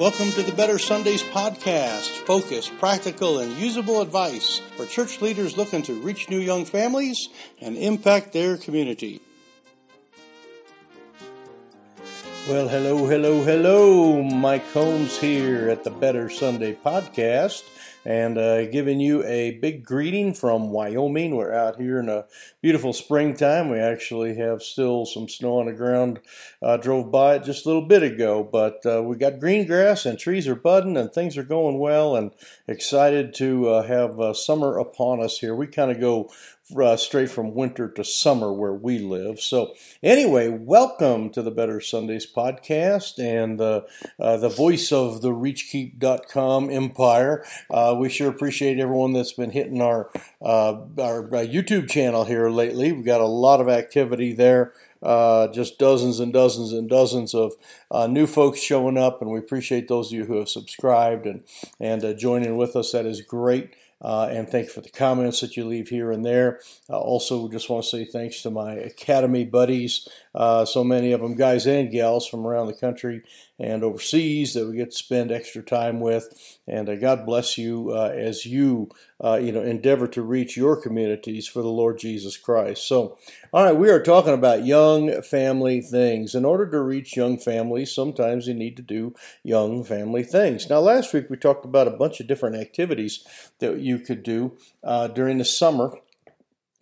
Welcome to the Better Sundays podcast. Focus, practical, and usable advice for church leaders looking to reach new young families and impact their community. Well, hello, hello, hello. Mike Combs here at the Better Sunday podcast and uh, giving you a big greeting from Wyoming. We're out here in a beautiful springtime. We actually have still some snow on the ground. Uh, drove by it just a little bit ago, but uh, we got green grass and trees are budding and things are going well and excited to uh, have uh, summer upon us here. We kind of go uh, straight from winter to summer where we live. So, anyway, welcome to the Better Sundays podcast and uh, uh, the voice of the ReachKeep.com empire. Uh, we sure appreciate everyone that's been hitting our uh, our uh, YouTube channel here lately. We've got a lot of activity there. just dozens and dozens and dozens of new folks showing up, and we appreciate those of you who have subscribed and and joining with us. That is great. Uh, and thank you for the comments that you leave here and there. Uh, also, just want to say thanks to my Academy buddies, uh, so many of them, guys and gals from around the country and overseas that we get to spend extra time with. And uh, God bless you uh, as you, uh, you know, endeavor to reach your communities for the Lord Jesus Christ. So, all right, we are talking about young family things. In order to reach young families, sometimes you need to do young family things. Now, last week we talked about a bunch of different activities that you could do uh, during the summer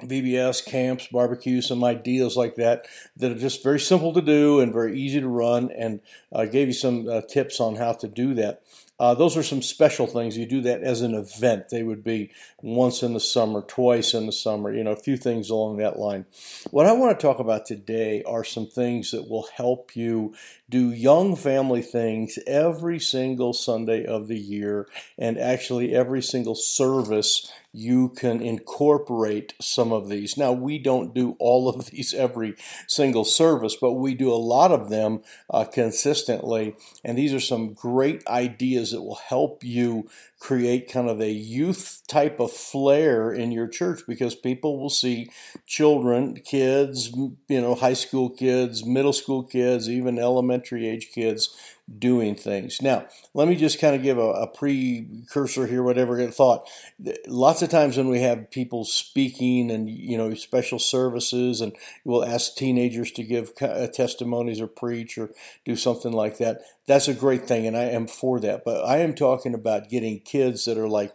VBS camps, barbecues, some ideas like that that are just very simple to do and very easy to run, and uh, gave you some uh, tips on how to do that. Uh, those are some special things. You do that as an event. They would be once in the summer, twice in the summer, you know, a few things along that line. What I want to talk about today are some things that will help you do young family things every single Sunday of the year and actually every single service you can incorporate some of these. Now, we don't do all of these every single service, but we do a lot of them uh, consistently. And these are some great ideas that will help you create kind of a youth type of flair in your church because people will see children, kids, you know, high school kids, middle school kids, even elementary age kids doing things. Now, let me just kind of give a, a precursor here, whatever thought. Lots of times when we have people speaking and, you know, special services and we'll ask teenagers to give uh, testimonies or preach or do something like that, that's a great thing and I am for that. But I am talking about getting kids that are like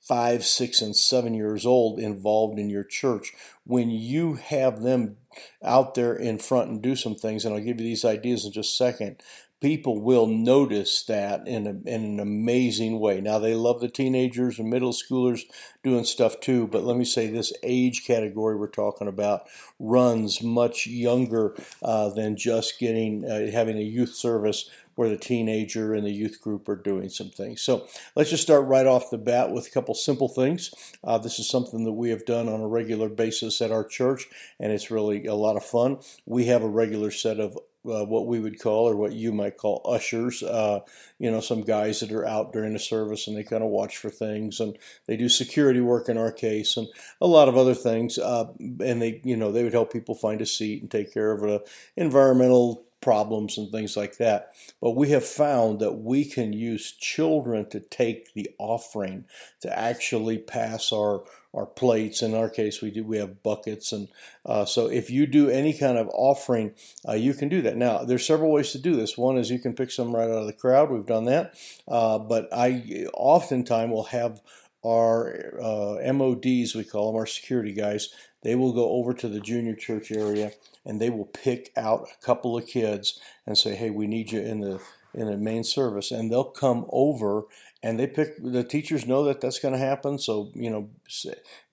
five, six, and seven years old involved in your church. When you have them out there in front and do some things, and I'll give you these ideas in just a second, people will notice that in, a, in an amazing way. Now, they love the teenagers and middle schoolers doing stuff too, but let me say this age category we're talking about runs much younger uh, than just getting uh, having a youth service where the teenager and the youth group are doing some things. So let's just start right off the bat with a couple simple things. Uh, this is something that we have done on a regular basis at our church, and it's really a lot of fun. We have a regular set of uh, what we would call, or what you might call, ushers. Uh, you know, some guys that are out during the service and they kind of watch for things, and they do security work in our case, and a lot of other things. Uh, and they, you know, they would help people find a seat and take care of the environmental problems and things like that. But we have found that we can use children to take the offering to actually pass our our plates. In our case, we do we have buckets, and uh, so if you do any kind of offering, uh, you can do that. Now, there's several ways to do this. One is you can pick some right out of the crowd. We've done that, uh, but I oftentimes will have our uh, MODs, we call them our security guys. They will go over to the junior church area and they will pick out a couple of kids and say, "Hey, we need you in the in the main service," and they'll come over and they pick the teachers know that that's going to happen so you know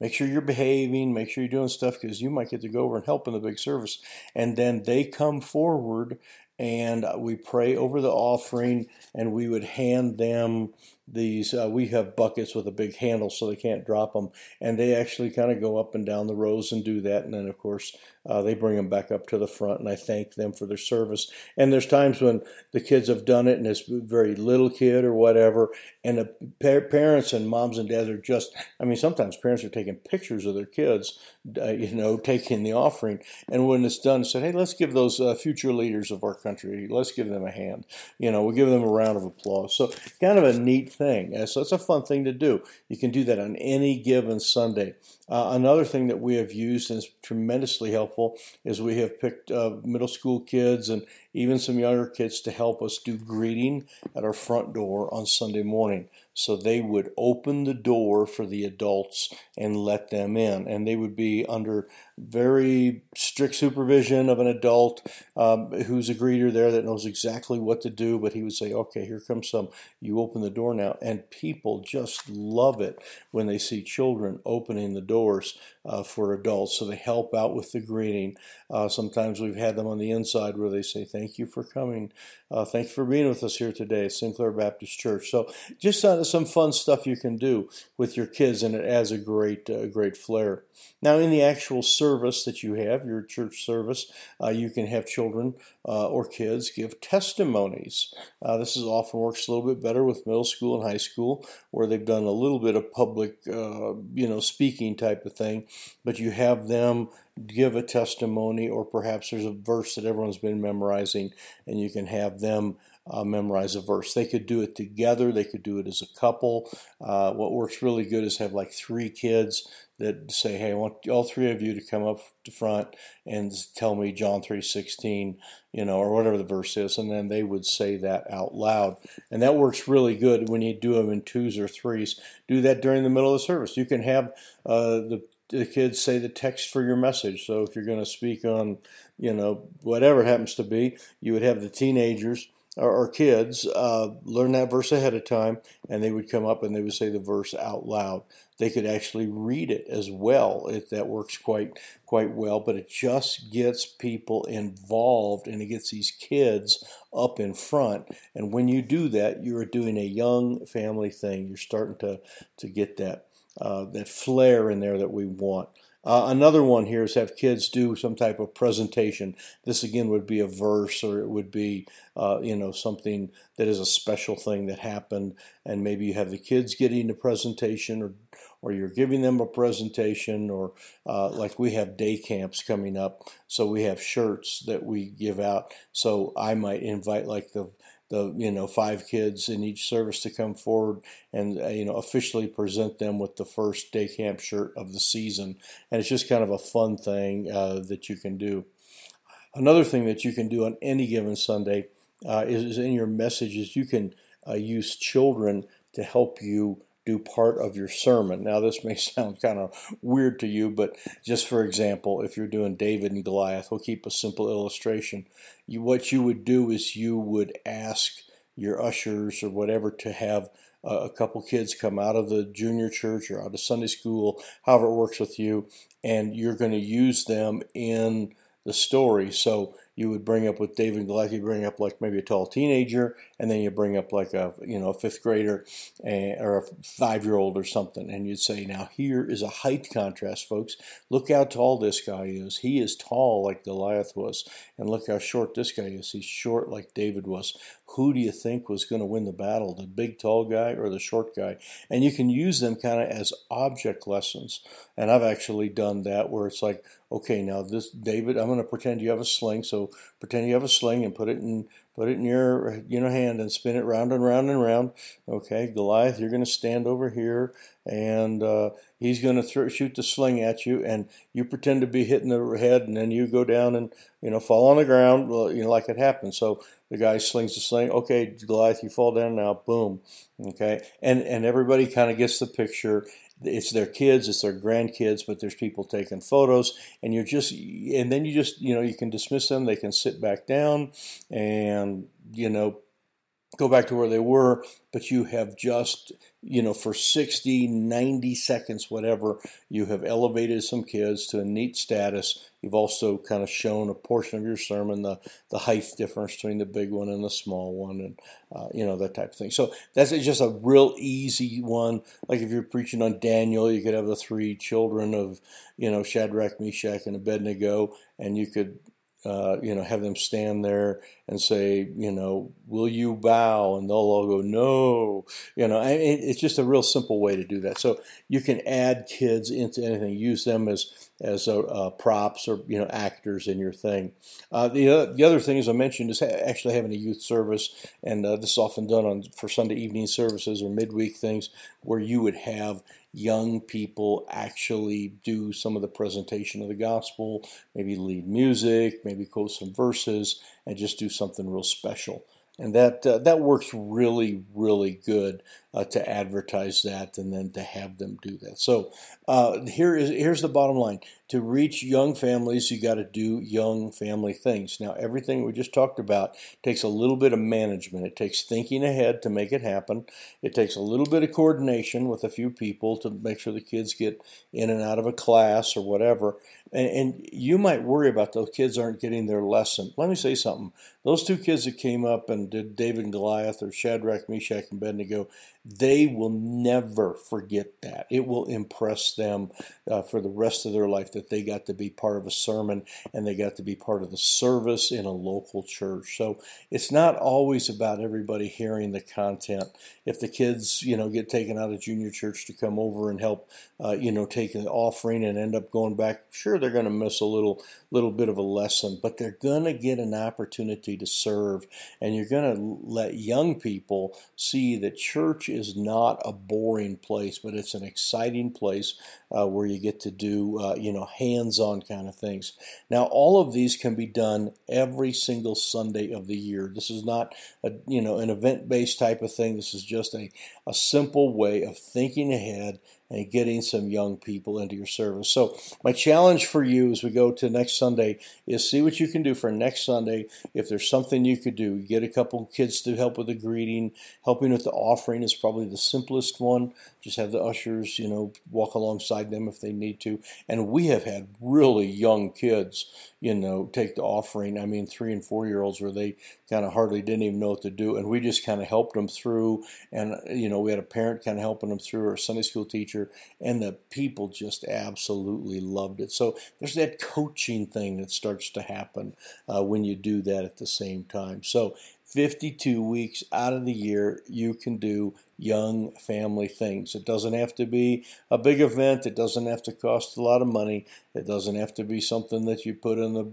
make sure you're behaving make sure you're doing stuff because you might get to go over and help in the big service and then they come forward and we pray over the offering and we would hand them these uh, we have buckets with a big handle so they can't drop them and they actually kind of go up and down the rows and do that and then of course uh, they bring them back up to the front and i thank them for their service. And there's times when the kids have done it and it's very little kid or whatever and the pa- parents and moms and dads are just i mean sometimes parents are taking pictures of their kids uh, you know taking the offering and when it's done said hey let's give those uh, future leaders of our country let's give them a hand you know we'll give them a round of applause so kind of a neat thing. Uh, so it's a fun thing to do. You can do that on any given Sunday. Uh, another thing that we have used and is tremendously helpful is we have picked middle school kids and even some younger kids to help us do greeting at our front door on Sunday morning. So they would open the door for the adults and let them in. And they would be under very strict supervision of an adult um, who's a greeter there that knows exactly what to do. But he would say, okay, here comes some. You open the door now. And people just love it when they see children opening the doors uh, for adults. So they help out with the greeting. Uh, sometimes we've had them on the inside where they say, Thank you for coming. Uh, thank you for being with us here today at Sinclair Baptist Church. So just some fun stuff you can do with your kids, and it adds a great, uh, great flair. Now, in the actual service that you have, your church service, uh, you can have children uh, or kids give testimonies. Uh, this is often works a little bit better with middle school and high school, where they've done a little bit of public, uh, you know, speaking type of thing but you have them give a testimony, or perhaps there's a verse that everyone's been memorizing, and you can have them uh, memorize a verse. They could do it together, they could do it as a couple. Uh, what works really good is have like three kids that say, "Hey, I want all three of you to come up to front and tell me John three sixteen, you know, or whatever the verse is," and then they would say that out loud, and that works really good when you do them in twos or threes. Do that during the middle of the service. You can have uh, the the kids say the text for your message. So if you're going to speak on, you know, whatever happens to be, you would have the teenagers or, or kids uh, learn that verse ahead of time, and they would come up and they would say the verse out loud. They could actually read it as well. If that works quite quite well, but it just gets people involved and it gets these kids up in front. And when you do that, you are doing a young family thing. You're starting to to get that uh, that flair in there that we want. Uh, another one here is have kids do some type of presentation. This again would be a verse, or it would be, uh, you know, something that is a special thing that happened, and maybe you have the kids getting a presentation, or or you're giving them a presentation, or uh, like we have day camps coming up, so we have shirts that we give out. So I might invite like the the you know five kids in each service to come forward and uh, you know officially present them with the first day camp shirt of the season. And it's just kind of a fun thing uh, that you can do. Another thing that you can do on any given sunday uh, is, is, in your messages you can uh, use children to help you do part of your sermon. Now, this may sound kind of weird to you, but just for example, if you're doing David and Goliath, we'll keep a simple illustration. You, what you would do is you would ask your ushers or whatever to have a couple kids come out of the junior church or out of Sunday school, however it works with you, and you're going to use them in the story. So you would bring up with David Goliath, you bring up like maybe a tall teenager, and then you bring up like a you know a fifth grader and, or a five year old or something, and you'd say, now here is a height contrast, folks. Look how tall this guy is. He is tall like Goliath was, and look how short this guy is. He's short like David was. Who do you think was going to win the battle, the big tall guy or the short guy? And you can use them kind of as object lessons. And I've actually done that where it's like, okay, now this David, I'm going to pretend you have a sling. So pretend you have a sling and put it in put it in your you know hand and spin it round and round and round. Okay, Goliath, you're going to stand over here and uh, he's going to shoot the sling at you, and you pretend to be hitting the head, and then you go down and you know fall on the ground, you know like it happened. So the guy slings the sling. Okay, Goliath, you fall down now. Boom. Okay, and and everybody kind of gets the picture, it's their kids, it's their grandkids, but there's people taking photos, and you're just, and then you just, you know, you can dismiss them. They can sit back down, and you know, go back to where they were, but you have just, you know, for 60, 90 seconds, whatever, you have elevated some kids to a neat status. You've also kind of shown a portion of your sermon, the, the height difference between the big one and the small one, and, uh, you know, that type of thing. So that's just a real easy one. Like if you're preaching on Daniel, you could have the three children of, you know, Shadrach, Meshach, and Abednego, and you could uh, you know, have them stand there and say, you know, will you bow? And they'll all go, no. You know, I it's just a real simple way to do that. So you can add kids into anything, use them as as uh, uh, props or you know actors in your thing. Uh, the uh, the other thing, as I mentioned, is ha- actually having a youth service, and uh, this is often done on for Sunday evening services or midweek things, where you would have young people actually do some of the presentation of the gospel, maybe lead music, maybe quote some verses, and just do something real special and that uh, that works really really good uh, to advertise that and then to have them do that. So uh, here is here's the bottom line: to reach young families, you got to do young family things. Now, everything we just talked about takes a little bit of management. It takes thinking ahead to make it happen. It takes a little bit of coordination with a few people to make sure the kids get in and out of a class or whatever. And, and you might worry about those kids aren't getting their lesson. Let me say something. Those two kids that came up and did David and Goliath or Shadrach, Meshach, and Abednego, they will never forget that. It will impress them uh, for the rest of their life that they got to be part of a sermon and they got to be part of the service in a local church. So it's not always about everybody hearing the content. If the kids, you know, get taken out of junior church to come over and help, uh, you know, take an offering and end up going back, sure, they're going to miss a little little bit of a lesson, but they're going to get an opportunity to serve, and you're going to let young people see that church is not a boring place, but it's an exciting place uh, where you get to do, uh, you know, hands-on kind of things. Now, all of these can be done every single Sunday of the year. This is not, a, you know, an event-based type of thing. This is just a, a simple way of thinking ahead and getting some young people into your service. So, my challenge for you as we go to next Sunday is see what you can do for next Sunday. If there's something you could do, get a couple kids to help with the greeting, helping with the offering is probably the simplest one. Just have the ushers, you know, walk alongside them if they need to. And we have had really young kids, you know, take the offering. I mean, three and four year olds where they kind of hardly didn't even know what to do. And we just kind of helped them through. And, you know, we had a parent kind of helping them through, or a Sunday school teacher, and the people just absolutely loved it. So there's that coaching thing that starts to happen uh, when you do that at the same time. So 52 weeks out of the year, you can do young family things. It doesn't have to be a big event. It doesn't have to cost a lot of money. It doesn't have to be something that you put in the,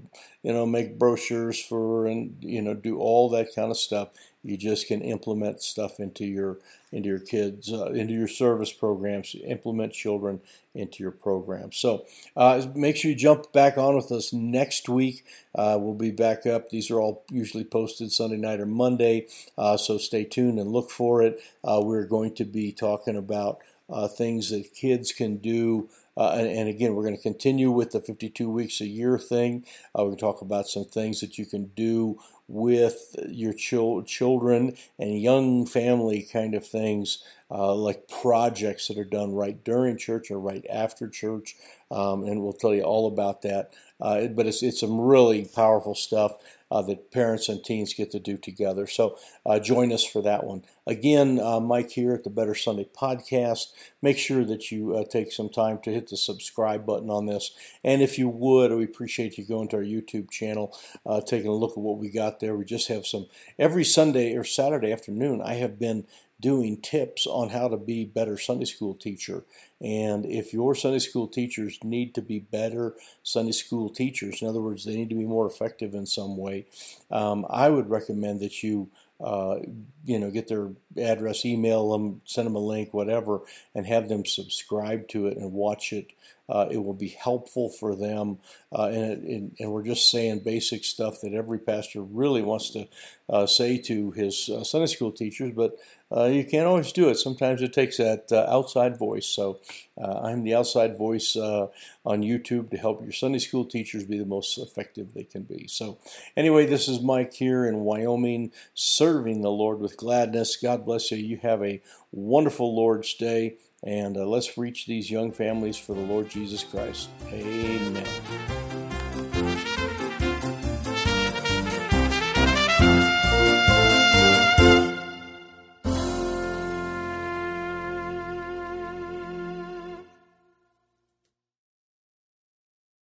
you know, make brochures for and, you know, do all that kind of stuff. You just can implement stuff into your into your kids, uh, into your service programs, implement children into your program. So uh, make sure you jump back on with us next week. Uh, we'll be back up. These are all usually posted Sunday night or Monday, uh, so stay tuned and look for it. Uh, we're going to be talking about uh, things that kids can do. Uh, and, and, again, we're going to continue with the 52 weeks a year thing. Uh, we're going to talk about some things that you can do with your chil- children and young family kind of things, uh, like projects that are done right during church or right after church. Um, and we'll tell you all about that. Uh, but it's, it's some really powerful stuff uh, that parents and teens get to do together. So uh, join us for that one. Again, uh, Mike here at the Better Sunday Podcast. Make sure that you uh, take some time to hit the subscribe button on this. And if you would, we appreciate you going to our YouTube channel, uh, taking a look at what we got there. We just have some, every Sunday or Saturday afternoon, I have been doing tips on how to be better Sunday school teacher. And if your Sunday school teachers need to be better Sunday school teachers, in other words, they need to be more effective in some way, um, I would recommend that you. Uh, you know, get their address, email them, send them a link, whatever, and have them subscribe to it and watch it uh, it will be helpful for them. Uh, and, it, and, we're just saying basic stuff that every pastor really wants to uh, say to his uh, Sunday school teachers, but uh, you can't always do it. Sometimes it takes that uh, outside voice. So I'm the outside voice on YouTube to help your Sunday school teachers be the most effective they can be. So, anyway, this is Mike here in Wyoming, serving the Lord with gladness. God bless you. You have a wonderful Lord's Day. And uh, let's reach these young families for the Lord Jesus Christ. Amen.